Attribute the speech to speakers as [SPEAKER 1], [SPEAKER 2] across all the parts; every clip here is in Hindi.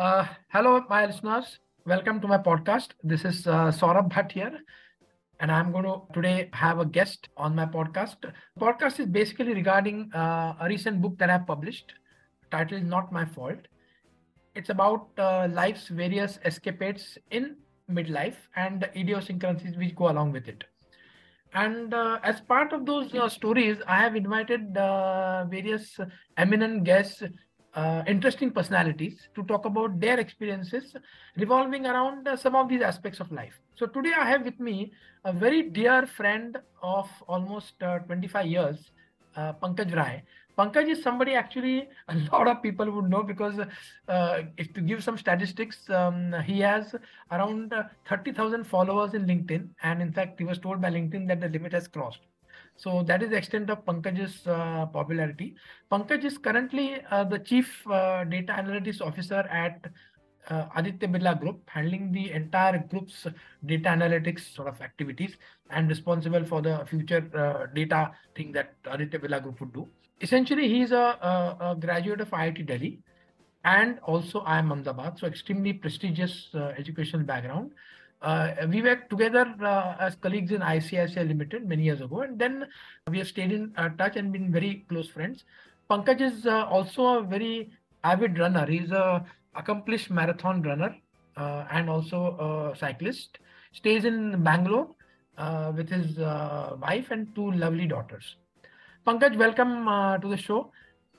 [SPEAKER 1] Uh, hello, my listeners. Welcome to my podcast. This is uh, Saurabh Bhatt here, and I'm going to today have a guest on my podcast. Podcast is basically regarding uh, a recent book that I've published. Title is Not My Fault. It's about uh, life's various escapades in midlife and the idiosyncrasies which go along with it. And uh, as part of those uh, stories, I have invited various eminent guests uh, interesting personalities to talk about their experiences revolving around uh, some of these aspects of life. So today I have with me a very dear friend of almost uh, 25 years, uh, Pankaj Rai. Pankaj is somebody actually a lot of people would know because uh, if to give some statistics, um, he has around uh, 30,000 followers in LinkedIn. And in fact, he was told by LinkedIn that the limit has crossed. So that is the extent of Pankaj's uh, popularity. Pankaj is currently uh, the chief uh, data analytics officer at uh, Aditya Birla Group, handling the entire group's data analytics sort of activities and responsible for the future uh, data thing that Aditya Birla Group would do. Essentially, he is a, a, a graduate of IIT Delhi and also I IIM Ahmedabad, so extremely prestigious uh, educational background. Uh, we were together uh, as colleagues in ICICI Limited many years ago, and then we have stayed in uh, touch and been very close friends. Pankaj is uh, also a very avid runner. He's a accomplished marathon runner uh, and also a cyclist. Stays in Bangalore uh, with his wife and two lovely daughters. Pankaj, welcome to the show.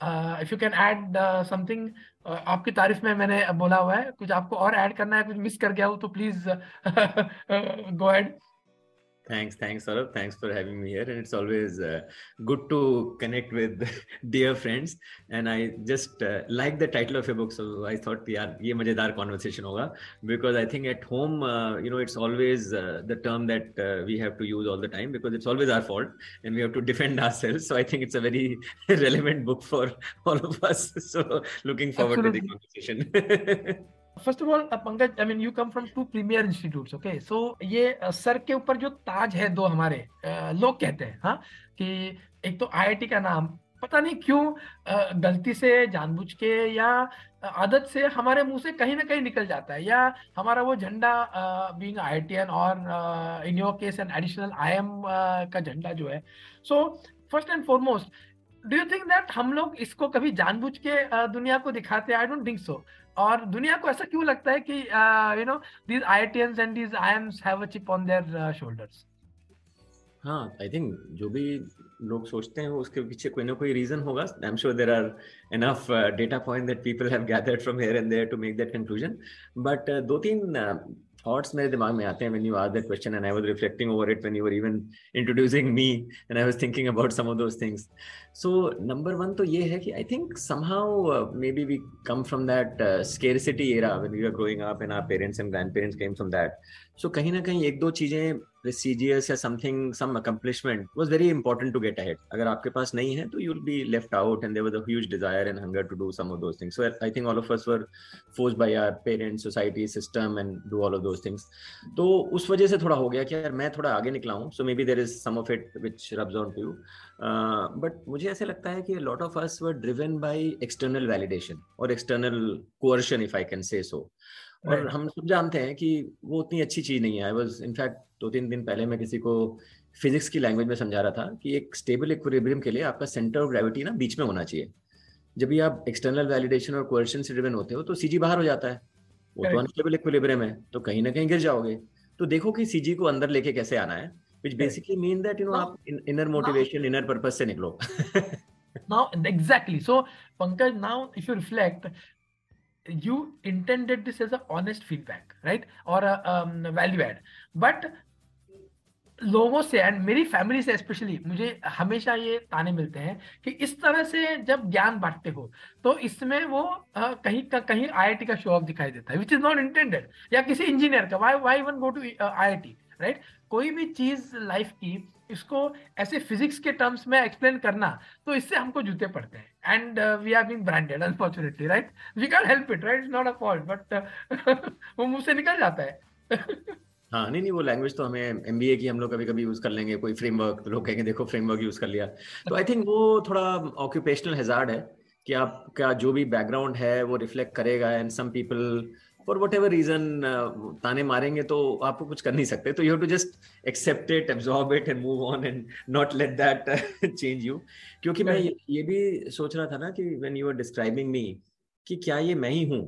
[SPEAKER 1] If you can add something आपकी तारीफ़ में मैंने बोला हुआ है, कुछ आपको और ऐड करना है, कुछ मिस कर गया हो तो please go ahead
[SPEAKER 2] Thanks, thanks, Saurabh. Thanks for having me here. And it's always uh, good to connect with dear friends. And I just uh, like the title of your book. So I thought, yeah, ye majedar conversation hoga. Because I think at home, uh, you know, it's always uh, the term that uh, we have to use all the time because it's always our fault and we have to defend ourselves. So I think it's a very relevant book for all of us. So looking forward Absolutely. to the conversation.
[SPEAKER 1] First of all Pankaj I mean you come from two premier institute okay so ये सर के ऊपर जो ताज है दो हमारे लोग कहते हैं हाँ? कि एक तो आईआईटी का नाम, पता नहीं क्यों गलती से, जानबूझ के, या आदत से हमारे मुँह से कहीं ना कहीं निकल जाता है, या हमारा वो झंडा बीइंग आईआईटीएन और in your case an additional IIM का झंडा जो है। So first and foremost do you think that हम लोग इसको कभी जानबूझ के दुनिया को दिखाते हैं? आई डोंट थिंक सो और दुनिया को ऐसा क्यों लगता है कि you know these I and these IIMs have a chip on their shoulders
[SPEAKER 2] हाँ आई थिंक जो भी लोग सोचते हैं, उसके पीछे कोई ना कोई रीजन होगा। I am sure there are enough data point that people have gathered from here and there to make that conclusion but दो तीन थॉट्स मेरे दिमाग में आते हैं when you are that question and I was reflecting over it when you were even introducing me and I was thinking about some of those things so number one तो ये है कि I think somehow maybe we come from that scarcity era when you are growing up and our parents and grandparents came from that so कहीं ना कहीं एक दो चीज़ें प्रेस्टीजियस या something some accomplishment was very important to get ahead अगर आपके पास नहीं है तो you be left out and their views desire and hunger to do some things I think all of us were forced by our parents society system and do all of those things तो उस वजह से थोड़ा हो गया कि यार मैं थोड़ा आगे निकला हूँ। So maybe there is some which rubs on to you but मुझे ऐसे लगता है कि lot of us were driven by external validation और external coercion if I can say so और हम सब जानते हैं कि वो उतनी अच्छी चीज़ नहीं है। आई वॉज़ इनफैक्ट दो तीन दिन पहले मैं किसी को फिजिक्स की लैंग्वेज में समझा रहा था कि एक स्टेबल इक्विलिब्रियम के लिए आपका सेंटर ऑफ़ ग्रेविटी ना बीच में होना चाहिए। जब भी आप एक्सटर्नल वैलिडेशन और क्वेश्चन से ड्रिवन होते हो तो सीजी बाहर हो जाता है। वो तो अनस्टेबल इक्विलिब्रियम है तो कहीं ना कहीं गिर जाओगे। तो देखो कि सीजी को अंदर लेके कैसे आना है which basically mean that you know आप inner motivation inner purpose से निकलो।
[SPEAKER 1] Now exactly. So pankaj now if you reflect you intended this as a honest feedback right? Or a um, value add. But लोगों से एंड मेरी फैमिली से स्पेशली मुझे हमेशा ये ताने मिलते हैं कि इस तरह से जब ज्ञान बांटते हो तो इसमें वो आ, कहीं का कहीं आईआईटी का शो ऑफ़ दिखाई देता है विच इज़ नॉट इंटेंडेड या किसी इंजीनियर का why why one go to IIT right right? कोई भी चीज़ लाइफ की, इसको ऐसे फिजिक्स के टर्म्स में एक्सप्लेन करना तो इससे हमको जूते पड़ते हैं। And we are being branded unfortunately right we can help it right it's not a fault but वो मुँह से निकल जाता है।
[SPEAKER 2] हाँ नहीं नहीं, वो लैंग्वेज तो हमें एमबीए की हम लोग कभी कभी यूज़ कर लेंगे, कोई फ्रेमवर्क तो लोग कहेंगे, देखो फ्रेमवर्क यूज़ कर लिया। तो आई थिंक वो थोड़ा ऑक्यूपेशनल हेजार्ड है, कि आपका जो भी बैकग्राउंड है, वो रिफ्लेक्ट करेगा and some people for whatever reason ताने मारेंगे तो आपको कुछ कर नहीं सकते। तो you have to just accept it absorb it and move on and not let that change you क्योंकि मैं ये, ये भी सोच रहा था ना कि when you are describing me कि क्या ये मैं ही हूँ?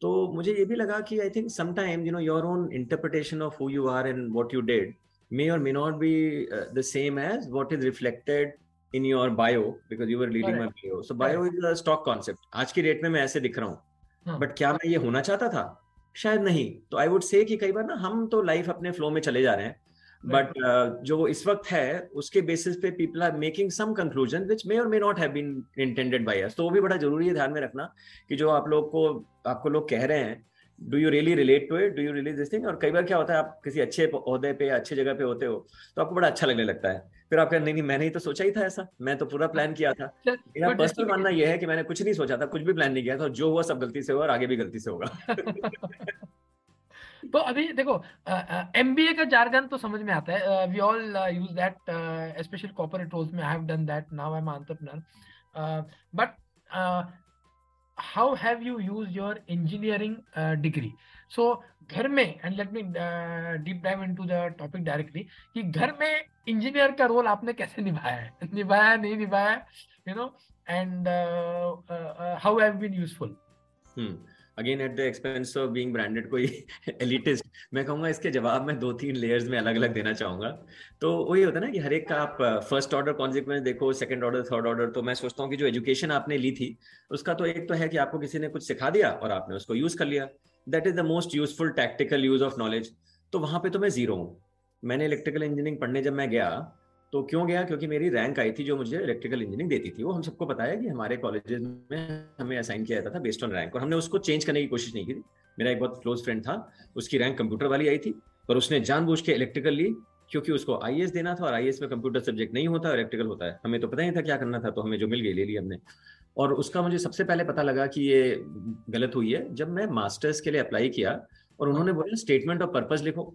[SPEAKER 2] तो मुझे ये भी लगा कि I think sometime you know your own interpretation of who you are and what you did may or may not be uh, the same as what is reflected in your bio because you were leading right. my bio so bio right. is a stock concept आज की डेट में मैं ऐसे दिख रहा हूँ। बट हाँ। क्या मैं ये होना चाहता था? शायद नहीं। तो आई वुड से कि कई बार ना हम तो लाइफ अपने फ्लो में चले जा रहे हैं। बट uh, जो इस वक्त है उसके बेसिस पे people are making some conclusion which may or may not have been intended by us तो वो भी बड़ा ज़रूरी है ध्यान में रखना कि जो आप लोग को आपको लोग कह रहे हैं do you really relate to it do you really this thing और कई बार क्या होता है आप किसी अच्छे पौधे पे अच्छी जगह पे होते हो तो आपको बड़ा अच्छा लगने लगता है। फिर आप कहते नहीं नहीं मैंने ही तो सोचा ही था ऐसा। मैं तो पूरा प्लान किया था। मेरा पर्सनल मानना यह है कि मैंने कुछ नहीं सोचा था कुछ भी प्लान नहीं किया था जो हुआ सब गलती से हुआ और आगे भी गलती से होगा।
[SPEAKER 1] तो अभी देखो एमबीए का जारगन तो समझ में आता है। We all use that specially corporate roles में I have done that now I am entrepreneur but how have you used your engineering uh, degree? So घर में and let me deep dive into the topic directly कि घर में इंजीनियर का रोल आपने कैसे निभाया है? निभाया नहीं निभाया you know and how have been useful
[SPEAKER 2] again at the expense of being branded कोई एलिटिस्ट मैं कहूँगा इसके जवाब में दो तीन लेयर्स में अलग अलग देना चाहूँगा। तो वही होता है ना कि हर एक का आप फ़र्स्ट ऑर्डर कॉन्सिक्वेंस देखो सेकंड ऑर्डर थर्ड ऑर्डर तो मैं सोचता हूँ कि जो एजुकेशन आपने ली थी, उसका तो एक तो है कि आपको किसी ने कुछ सिखा दिया और आपने उसको यूज़ कर लिया। That is the most useful tactical use of knowledge तो वहाँ पे तो मैं ज़ीरो हूँ। मैंने इलेक्ट्रिकल इंजीनियरिंग पढ़ने जब मैं गया तो क्यों गया? क्योंकि मेरी रैंक आई थी जो मुझे इलेक्ट्रिकल इंजीनियरिंग देती थी। वो हम सबको है कि हमारे कॉलेजेस में हमें असाइन किया जाता था बेस्ड ऑन रैंक और हमने उसको चेंज करने की कोशिश नहीं की थी। मेरा एक बहुत क्लोज फ्रेंड था, उसकी रैंक कंप्यूटर वाली आई थी पर उसने जानबूझ के इलेक्ट्रिकल ली क्योंकि उसको आईएएस देना था और आई में कंप्यूटर सब्जेक्ट नहीं होता इलेक्ट्रिकल होता है। हमें तो पता ही था क्या करना था तो हमें जो मिल गई ले ली हमने। और उसका मुझे सबसे पहले पता लगा कि ये गलत हुई है। जब मैं मास्टर्स के लिए अप्लाई किया और उन्होंने बोला स्टेटमेंट ऑफ़ पर्पज लिखो।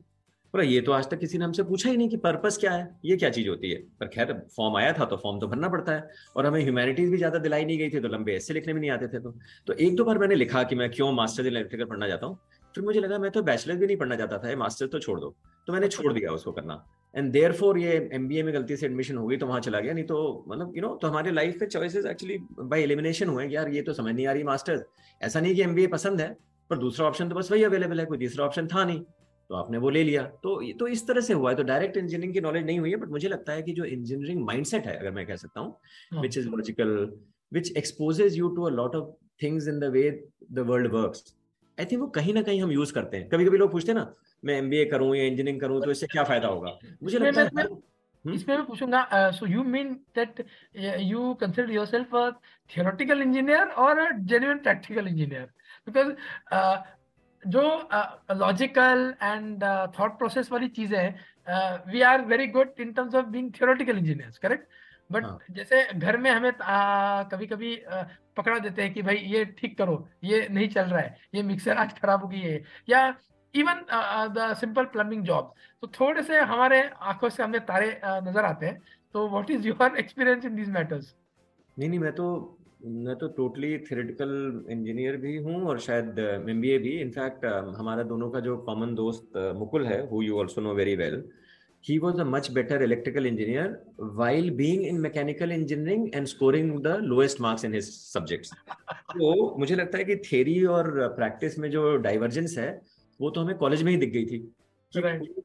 [SPEAKER 2] पर ये तो आज तक किसी ने हमसे पूछा ही नहीं कि पर्पस क्या है, ये क्या चीज़ होती है? पर खैर फॉर्म आया था तो फॉर्म तो भरना पड़ता है और हमें ह्यूमैनिटीज भी ज़्यादा दिलाई नहीं गई थी तो लंबे ऐसे लिखने भी नहीं आते थे तो। तो एक दो बार मैंने लिखा कि मैं क्यों मास्टर इलेक्ट्रिकल पढ़ना चाहता हूँ, फिर मुझे लगा मैं तो बैचलर भी नहीं पढ़ना चाहता था मास्टर्स तो छोड़ दो। तो मैंने छोड़ दिया उसको करना। एंड देयर फोर ये एमबीए में गलती से एडमिशन हो गई तो वहाँ चला गया, नहीं तो मतलब यू नो तो हमारे लाइफ के चॉइसेस एक्चुअली बाई एलिमिनेशन हुए यार ये तो समझ नहीं आ रही मास्टर्स ऐसा नहीं कि एमबीए पसंद है, पर दूसरा ऑप्शन तो बस वही अवेलेबल है, कोई तीसरा ऑप्शन था नहीं। तो आपने वो ले लिया। तो तो इस तरह से हुआ है। तो डायरेक्ट इंजीनियरिंग की नॉलेज नहीं हुई है बट मुझे लगता है कि जो इंजीनियरिंग माइंडसेट है अगर मैं कह सकता हूँ which is logical which exposes you to a lot of things in the way the world works I think वो कहीं ना कहीं हम यूज़ करते हैं। कभी कभी लोग पूछते हैं ना मैं एमबीए करूँ या इंजीनियरिंग करूँ तो इससे क्या फ़ायदा होगा? मुझे लगता है
[SPEAKER 1] हम्म? इसमें मैं पूछूँगा so you mean that you consider yourself a theoretical engineer or a genuine practical engineer because जो लॉजिकल एंड थॉट प्रोसेस वाली चीज़ें हैं we are very good in terms of being theoretical engineers correct but जैसे घर में हमें uh, कभी कभी uh, पकड़ा देते हैं कि भाई ये ठीक करो ये नहीं चल रहा है ये मिक्सर आज खराब हो गई है या even the simple plumbing job तो थोड़े से हमारे आँखों से हमें तारे uh, नज़र आते हैं। तो what is your experience in these matters
[SPEAKER 2] नहीं नहीं मैं तो मैं तो टोटली थ्रेटिकल इंजीनियर भी हूँ और शायद एम बी ए भी। इनफैक्ट um, हमारा दोनों का जो कॉमन दोस्त uh, मुकुल है who you also know very well he was a much better electrical engineer while being in mechanical engineering and scoring the lowest marks in his subjects तो मुझे लगता है कि थेरी और uh, प्रैक्टिस में जो डाइवर्जेंस है, वो तो हमें कॉलेज में ही दिख गई थी।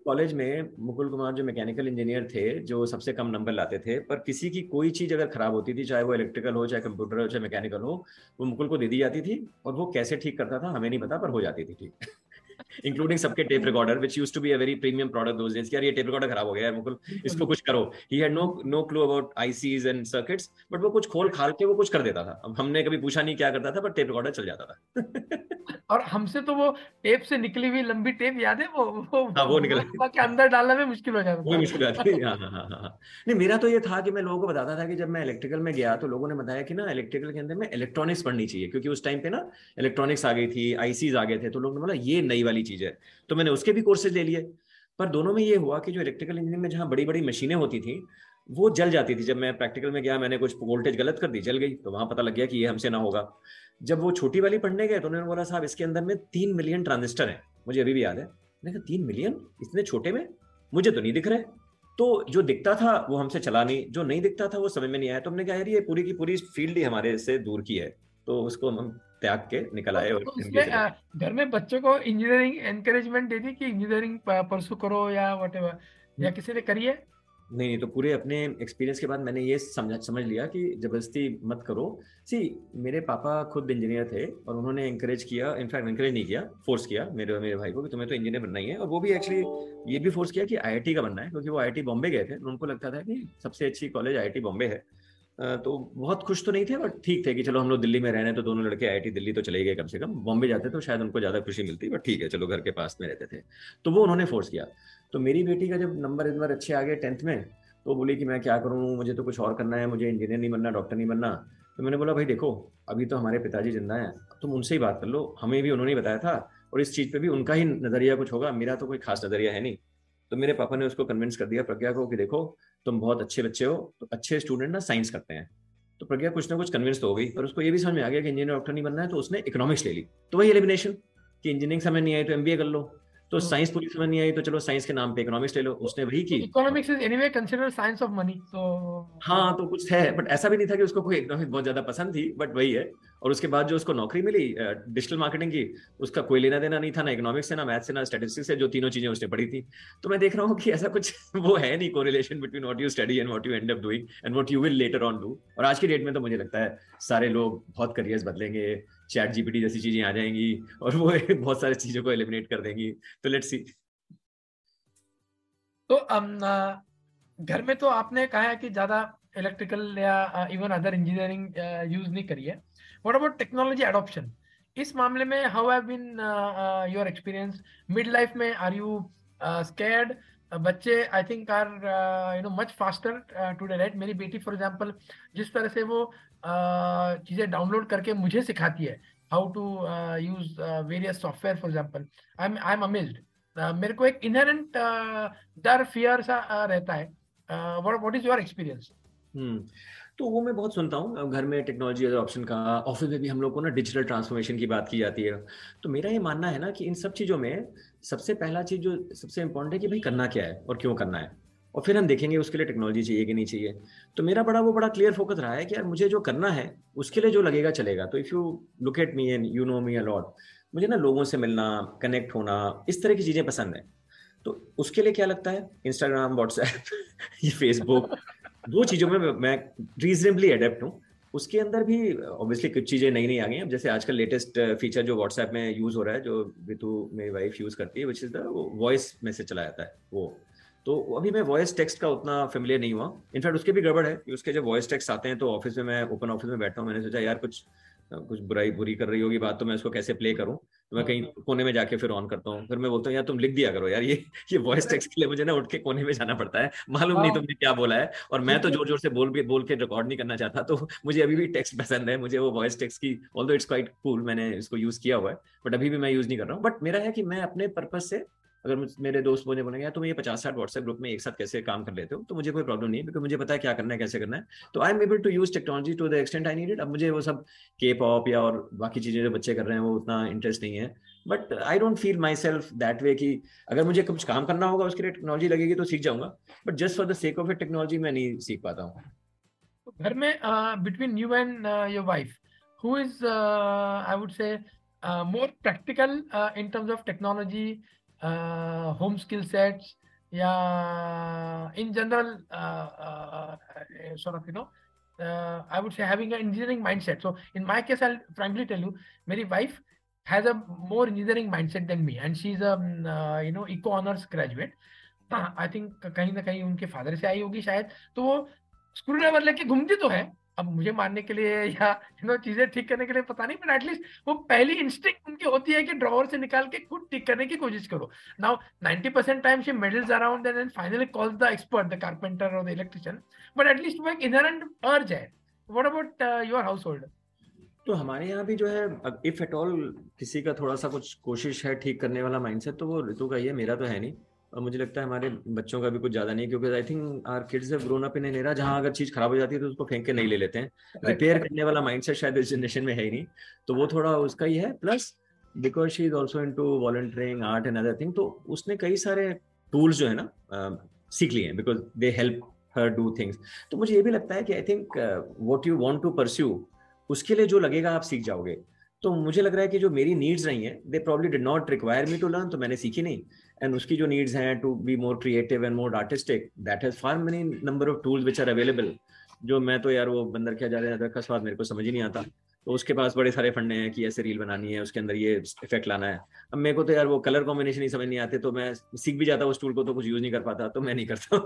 [SPEAKER 2] कॉलेज में मुकुल कुमार जो मैकेनिकल इंजीनियर थे जो सबसे कम नंबर लाते थे पर किसी की कोई चीज़ अगर खराब होती थी चाहे वो इलेक्ट्रिकल हो चाहे कंप्यूटर हो चाहे मैकेनिकल हो वो मुकुल को दे दी जाती थी और वो कैसे ठीक करता था हमें नहीं पता पर हो जाती थी ठीक। इंक्लूडिंग सबके tape recorder which use to be a very premium product those days यार ये टेप रिकॉर्डर खराब हो गया है मुकुल इसको कुछ करो। He had no no clue about ICs and circuits but वो कुछ खोल खाल के वो कुछ कर देता था। अब हमने कभी पूछा नहीं क्या करता था पर टेप रिकॉर्डर चल जाता था।
[SPEAKER 1] और हमसे तो वो टेप से निकली हुई लंबी टेप याद है? वो वो
[SPEAKER 2] हाँ, वो निकल
[SPEAKER 1] के अंदर डालना में मुश्किल हो जाता
[SPEAKER 2] वो मुश्किल हो जाती हाँ, हाँ, हाँ, हाँ, नहीं मेरा तो ये था कि मैं लोगों को बताता था कि जब मैं इलेक्ट्रिकल में गया तो लोगों ने बताया कि ना इलेक्ट्रिकल के अंदर में इलेक्ट्रॉनिक्स पढ़नी चाहिए क्योंकि उस टाइम पे ना इलेक्ट्रॉनिक्स आ गई थी आईसीज आ गए थे तो लोगों ने बोला ये नई वाली चीज़ है। तो मैंने उसके भी कोर्सेज ले लिए। पर दोनों में ये हुआ कि जो इलेक्ट्रिकल इंजीनियरिंग में जहाँ बड़ी बड़ी मशीनें होती थी, वो जल जाती थी। जब मैं प्रैक्टिकल में गया, मैंने कुछ वोल्टेज गलत कर दी, जल गई तो वहाँ पता लग गया कि ये हमसे ना होगा। जब वो छोटी वाली पढ़ने गए तो उन्होंने बोला, साहब, इसके अंदर में तीन मिलियन ट्रांजिस्टर है। मुझे अभी भी याद है। मैंने कहा, तीन मिलियन इतने छोटे में? मुझे तो नहीं दिख रहे। तो जो दिखता था, वो हमसे चला नहीं। जो नहीं दिखता था, वो समझ में नहीं आया। तो हमने कहा, यार, ये पूरी की पूरी फ़ील्ड ही हमारे से दूर की है। तो उसको हम त्याग के निकल आए और
[SPEAKER 1] तो घर में बच्चों को इंजीनियरिंग एनकरेजमेंट दे दी कि इंजीनियरिंग परसू करो या वट या हम्म। किसी ने करिए
[SPEAKER 2] नहीं नहीं तो पूरे अपने एक्सपीरियंस के बाद मैंने ये समझ समझ लिया कि ज़बरदस्ती मत करो। सी मेरे पापा खुद इंजीनियर थे और उन्होंने इंकरेज किया इनफैक्ट इंकरेज नहीं किया फोर्स किया मेरे मेरे भाई को कि तुम्हें तो इंजीनियर बनना ही है। और वो भी एक्चुअली ये भी फोर्स किया कि आईआईटी का बनना है क्योंकि वो आईआईटी बॉम्बे गए थे उनको लगता था कि सबसे अच्छी कॉलेज आईआईटी बॉम्बे है। तो बहुत खुश तो नहीं थे, बट ठीक थे कि चलो हम लोग दिल्ली में रहने तो दोनों लड़के आईआईटी दिल्ली तो चले गए कम से कम। बॉम्बे जाते तो शायद उनको ज़्यादा खुशी मिलती, बट ठीक है, चलो घर के पास में रहते थे। तो वो उन्होंने फोर्स किया। तो मेरी बेटी का जब नंबर इस बार अच्छे आ गए टेंथ में तो बोली कि मैं क्या करूँ, मुझे तो कुछ और करना है, मुझे इंजीनियर नहीं बनना डॉक्टर नहीं बनना। तो मैंने बोला, भाई देखो, अभी तो हमारे पिताजी ज़िंदा हैं, तुम उनसे ही बात कर लो। हमें भी उन्होंने बताया था, और इस चीज़ पे भी उनका ही नज़रिया कुछ होगा, मेरा तो कोई खास नज़रिया है नहीं। तो मेरे पापा ने उसको कन्विंस कर दिया प्रज्ञा को कि देखो, तुम बहुत अच्छे बच्चे हो तो अच्छे स्टूडेंट ना साइंस करते हैं। तो प्रज्ञा कुछ ना कुछ कन्विंस तो हो गई, पर उसको ये भी समझ में आ गया कि इंजीनियर डॉक्टर नहीं बनना है तो उसने इकोनॉमिक्स ले ली। तो वही एलिमिनेशन कि इंजीनियरिंग समझ नहीं आई तो एमबीए कर लो। तो साइंस हाँ। पूरी समझ नहीं आई तो चलो साइंस के नाम पे इकोनॉमिक्स ले लो उसने वही की।
[SPEAKER 1] Economics is anyway consider science of money तो
[SPEAKER 2] हाँ तो कुछ है बट ऐसा भी नहीं था कि उसको कोई इकोनॉमिक्स बहुत ज़्यादा पसंद थी बट वही है। और उसके बाद जो उसको नौकरी मिली डिजिटल मार्केटिंग की उसका कोई लेना देना नहीं था ना इकोनॉमिक्स से ना मैथ से ना स्टेटिस्टिक्स से जो तीनों चीज़ें उसने पढ़ी थी। तो मैं देख रहा हूँ कि ऐसा कुछ वो है नहीं correlation between what you study and what you end up doing and what you will later on do और आज की डेट में तो मुझे लगता है सारे लोग बहुत करियर्स बदलेंगे चैट जीपीटी जैसी चीज़ें आ जाएँगी और वो बहुत सारी चीज़ों को एलिमिनेट कर देंगी। तो लेट्स सी
[SPEAKER 1] तो घर में तो आपने कहा है कि ज़्यादा इलेक्ट्रिकल या इवन अदर इंजीनियरिंग यूज़ नहीं करी है। व्हाट अबाउट टेक्नोलॉजी एडॉप्शन इस मामले में how have been your experience mid life में आर यू स्कैर्ड बच्चे I think are you know much faster too right मेरी बेटी फॉर एग्ज़ाम्पल जिस तरह से वो uh, चीज़ें डाउनलोड करके मुझे सिखाती है how to use various software for example I am I am amazed मेरे को एक इनहेरेंट डर फियर सा रहता है। व्हाट इज़ योर एक्सपीरियंस
[SPEAKER 2] तो वो मैं बहुत सुनता हूँ। घर में टेक्नोलॉजी एज ऑप्शन का ऑफ़िस में भी हम लोग को ना डिजिटल ट्रांसफॉर्मेशन की बात की जाती है। तो मेरा ये मानना है ना कि इन सब चीज़ों में सबसे पहला चीज़ जो सबसे इम्पोर्टेंट है कि भाई करना क्या है और क्यों करना है? और फिर हम देखेंगे उसके लिए टेक्नोलॉजी चाहिए कि नहीं चाहिए। तो मेरा बड़ा, वो बड़ा क्लियर फोकस रहा है कि यार मुझे जो करना है, उसके लिए जो लगेगा चलेगा। तो if you look at me and you know me a lot मुझे ना लोगों से मिलना कनेक्ट होना, इस तरह की चीज़ें पसंद है। तो उसके लिए क्या लगता है? इंस्टाग्राम व्हाट्सएप ये फेसबुक दो चीज़ों में मैं रीजनेबली एडेप्ट हूँ। उसके अंदर भी ऑब्वियसली कुछ चीज़ें नई नई आ गई हैं। जैसे आजकल लेटेस्ट फीचर जो व्हाट्सएप में यूज़ हो रहा है, जो बितु मेरी वाइफ यूज़ करती है which is the voice message चला जाता है, वो। तो अभी मैं वॉइस टेक्स्ट का उतना फेमिलियर नहीं हुआ। इनफैक्ट उसके भी गड़बड़ है कि उसके जब वॉइस टेक्स्ट आते हैं तो ऑफ़िस में मैं ओपन ऑफ़िस में बैठता हूँ। मैंने सोचा, यार, कुछ कुछ बुराई बुरी कर रही होगी बात तो मैं उसको कैसे प्ले करूँ? मैं कहीं कोने में जाके फिर ऑन करता हूँ। फिर मैं बोलता हूँ यार तुम लिख दिया करो यार ये ये वॉइस टेक्स्ट के लिए मुझे ना उठ के कोने में जाना पड़ता है। मालूम नहीं तुमने क्या बोला है। और मैं तो ज़ोर ज़ोर से बोल भी बोल के रिकॉर्ड नहीं करना चाहता तो मुझे अभी भी टेक्स्ट पसंद है मुझे वो वॉइस टेक्स्ट की ऑल इट्स क्वाइट कूल मैंने इसको यूज़ किया हुआ है बट अभी भी मैं यूज़ नहीं कर रहा हूँ। बट मेरा है कि मैं अपने पर्पज से अगर मेरे दोस्त मुझे बोलेंगे तुम ये पचास साठ व्हाट्सएप ग्रुप में एक साथ कैसे काम कर लेते हो? तो मुझे कोई प्रॉब्लम नहीं है, क्योंकि मुझे पता है क्या करना है, कैसे करना है। तो I am able to use technology to the extent I needed अब मुझे वो सब के पॉप या और बाकी चीज़ें जो बच्चे कर रहे हैं, वो उतना इंटरेस्ट नहीं है। But I don't feel myself that way कि अगर मुझे कुछ काम करना होगा, उसके लिए टेक्नोलॉजी लगेगी तो सीख जाऊँगा। But just for the sake of technology मैं नहीं सीख पाता हूँ।
[SPEAKER 1] घर में between you and your wife who is I would say more practical in terms of technology home skill sets या in general sorry you know I would say having engineering mind set so in my case I frankly tell you मेरी wife has a more engineering mind than me and she is you know eco honours graduate I think कहीं ना कहीं उनके फादर से आई होगी शायद तो वो स्क्रू ड्राइवर लेके घूमती तो है अब मुझे मारने के लिए या यू नो चीज़ें ठीक करने के लिए पता नहीं बट एटलीस्ट वो पहली इंस्टिंक्ट उनकी होती है कि ड्रॉवर से निकाल के खुद ठीक करने की कोशिश करो। Now 90 percent time she meddles around and then finally calls the expert the carpenter or the electrician but at least वो एक इनहेरेंट अर्ज़ है। What about your household
[SPEAKER 2] तो हमारे यहाँ भी जो है इफ़ एट ऑल किसी का थोड़ा सा कुछ कोशिश है ठीक करने वाला माइंडसेट तो वो ऋतु का ही है, मेरा तो है नहीं। और मुझे लगता है हमारे बच्चों का भी कुछ ज़्यादा नहीं क्योंकि I think our kids have grown up in an era जहाँ अगर चीज़ खराब हो जाती है तो उसको फेंक के नहीं ले लेते हैं। रिपेयर करने वाला माइंडसेट शायद इस जनरेशन में है ही नहीं। तो वो थोड़ा उसका ही है। Plus because she is also into volunteering art and other thing तो उसने कई सारे टूल्स जो है ना सीख लिए हैं because they help her do things तो मुझे ये भी लगता है कि I think what you want to pursue उसके लिए जो लगेगा आप सीख जाओगे। तो मुझे लग रहा है कि जो मेरी नीड्स रही हैं they probably did not require me to learn तो मैंने सीखी नहीं। एंड उसकी जो नीड्स हैं to be more creative and more artistic that has far many number of tools which are available जो मैं तो यार वो बंदर क्या जा रहे हैं का स्वाद मेरे को समझ ही नहीं आता तो उसके पास बड़े सारे फंडे हैं कि ऐसे रील बनानी है उसके अंदर ये इफ़ेक्ट लाना है अब मेरे को तो यार वो कलर कॉम्बिनेशन ही समझ नहीं आते तो मैं सीख भी जाता उस टूल को तो कुछ यूज़ नहीं कर पाता तो मैं नहीं करता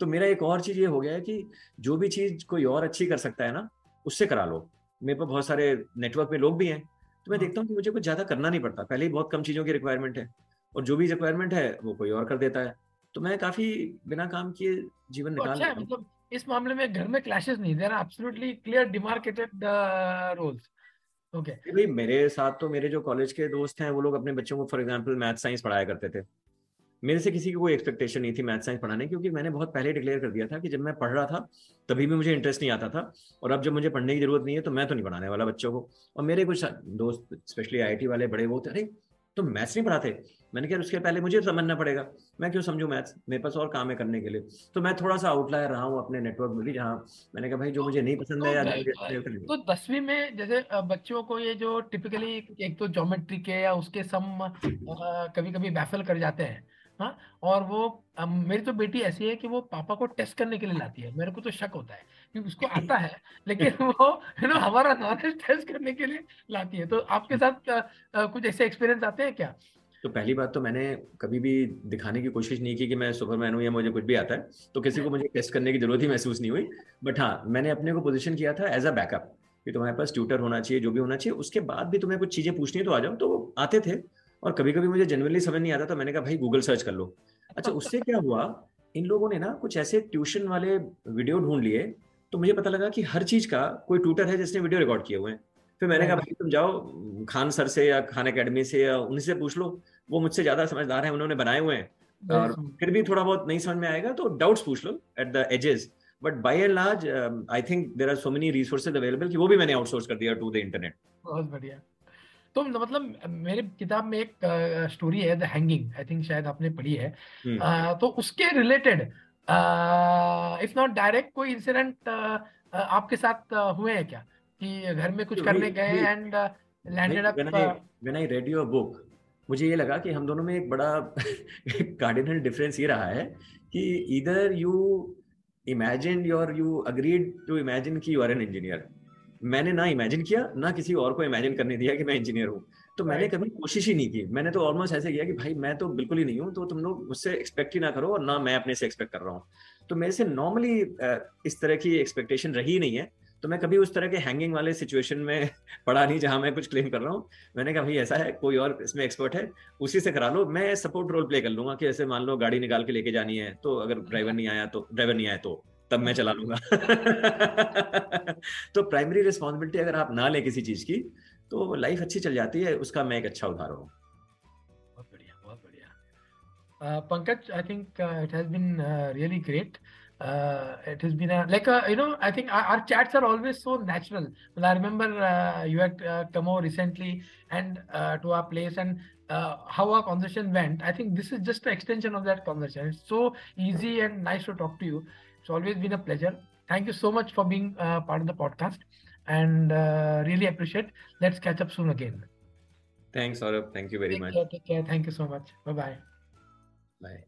[SPEAKER 2] तो मेरा एक और चीज़ ये हो गया है कि जो भी चीज़ कोई और अच्छी कर सकता है ना उससे करा लो मेरे पास बहुत सारे नेटवर्क में लोग भी हैं तो मैं। देखता हूँ कि मुझे कुछ ज़्यादा करना नहीं पड़ता पहले ही बहुत कम चीज़ों की रिक्वायरमेंट है और जो भी रिक्वायरमेंट है वो कोई और कर देता है। तो मैं काफ़ी बिना काम किए जीवन
[SPEAKER 1] तो
[SPEAKER 2] निकाल
[SPEAKER 1] अच्छा मतलब इस मामले में घर में क्लैशेस नहीं there absolutely clear demarcated roles okay
[SPEAKER 2] भाई मेरे साथ तो मेरे जो कॉलेज के दोस्त हैं वो लोग अपने बच्चों को फॉर एग्जांपल मैथ साइंस पढ़ाया करते थे। मेरे से किसी की कोई एक्सपेक्टेशन नहीं थी मैथ साइंस पढ़ाने क्योंकि मैंने बहुत पहले डिक्लेयर कर दिया था कि जब मैं पढ़ रहा था तभी भी मुझे इंटरेस्ट नहीं आता था। और अब जब मुझे पढ़ने की ज़रूरत नहीं है तो मैं तो नहीं पढ़ाने वाला बच्चों को। और मेरे कुछ दोस्त स्पेशली आईआईटी वाले बड़े वो थे अरे तो मैथ्स नहीं पढ़ाते? मैंने कहा उसके पहले मुझे समझना पड़ेगा। मैं क्यों समझू मैथ्स? मेरे पास और काम है करने के लिए। तो मैं थोड़ा सा आउटलायर रहा हूँ अपने नेटवर्क में भी जहाँ मैंने कहा भाई जो मुझे नहीं पसंद है
[SPEAKER 1] तो, या तो दसवीं में जैसे बच्चों को ये जो टिपिकली एक तो ज्योमेट्री के या उसके सम कभी कभी बैफल कर जाते हैं हाँ? और वो मेरी तो बेटी ऐसी है कि वो पापा को टेस्ट करने के लिए लाती है। मेरे को तो शक होता है। क्योंकि उसको आता है लेकिन वो यू नो हमारा नॉलेज टेस्ट करने के लिए लाती है। तो आपके साथ आ, आ, कुछ ऐसे एक्सपीरियंस आते हैं क्या?
[SPEAKER 2] तो पहली बात तो मैंने कभी भी दिखाने की कोशिश नहीं की कि मैं सुपरमैन हूँ या मुझे कुछ भी आता है। तो किसी को मुझे टेस्ट करने की ज़रूरत ही महसूस नहीं हुई। बट हाँ मैंने अपने को पोजिशन किया था एज अ बैकअप कि तुम्हारे पास ट्यूटर होना चाहिए जो भी होना चाहिए। उसके बाद भी तुम्हें कुछ चीज़ें पूछनी है तो आ जाओ। तो वो आते थे और कभी कभी मुझे जनरली समझ नहीं आता तो मैंने कहा भाई गूगल सर्च कर लो। अच्छा उससे क्या हुआ? इन लोगों ने ना कुछ ऐसे ट्यूशन वाले वीडियो ढूंढ लिए तो मुझे पता लगा कि हर चीज़ का कोई ट्यूटर है जिसने वीडियो रिकॉर्ड किए हुए हैं। फिर मैंने कहा भाई तुम जाओ खान सर से या खान अकेडमी से या उनसे पूछ लो। वो मुझसे ज़्यादा समझदार है उन्होंने बनाए हुए हैं। और फिर भी थोड़ा बहुत नहीं समझ में आएगा तो डाउट्स पूछ लो at the ages but by and large I think there are so many resources available कि वो भी मैंने आउटसोर्स कर दिया टू द इंटरनेट
[SPEAKER 1] बहुत बढ़िया। तो मतलब मेरे किताब में एक स्टोरी है द हैंगिंग आई थिंक शायद आपने पढ़ी है। uh, तो उसके रिलेटेड इफ़ नॉट डायरेक्ट कोई इंसिडेंट आपके साथ हुए हैं क्या? कि घर में कुछ करने गए and landed up
[SPEAKER 2] when I read your book मुझे ये लगा कि हम दोनों में एक बड़ा कार्डिनल डिफरेंस ये रहा है कि इधर you imagine your you agreed to imagine कि यू आर एन इंजीनियर मैंने ना इमेजिन किया ना किसी और को इमेजिन करने दिया कि मैं इंजीनियर हूँ। तो मैंने कभी कोशिश ही नहीं की। मैंने तो ऑलमोस्ट ऐसे किया कि भाई मैं तो बिल्कुल ही नहीं हूँ तो तुम लोग मुझसे एक्सपेक्ट ही ना करो और ना मैं अपने से एक्सपेक्ट कर रहा हूँ। तो मेरे से नॉर्मली इस तरह की एक्सपेक्टेशन रही नहीं है। तो मैं कभी उस तरह के हैंगिंग वाले सिचुएशन में पड़ा नहीं जहाँ मैं कुछ क्लेम कर रहा हूँ। मैंने कहा भाई ऐसा है कोई और इसमें एक्सपर्ट है उसी से करा लो। मैं सपोर्ट रोल प्ले कर लूँगा कि ऐसे मान लो गाड़ी निकाल के लेके जानी है तो अगर ड्राइवर नहीं आया तो ड्राइवर नहीं आया तो तब मैं चला लूँगा। तो प्राइमरी रिस्पॉन्सिबिलिटी अगर आप ना लें किसी चीज़ की तो लाइफ अच्छी चल जाती है, उसका मैं एक अच्छा उदाहरण हूँ।
[SPEAKER 1] Pankaj I think it has been really great it has been like you know I think our chats are always so natural I remember you had come over recently and to our place and how our conversation went I think this is just extension of that conversation it's so easy and nice to talk to you it's always been a pleasure thank you so much for being part of the podcast and uh, really appreciate. Let's catch up soon again.
[SPEAKER 2] Thanks, Saurabh. Thank you very
[SPEAKER 1] take
[SPEAKER 2] much.
[SPEAKER 1] Care, take care. Thank you so much. Bye-bye.
[SPEAKER 2] Bye.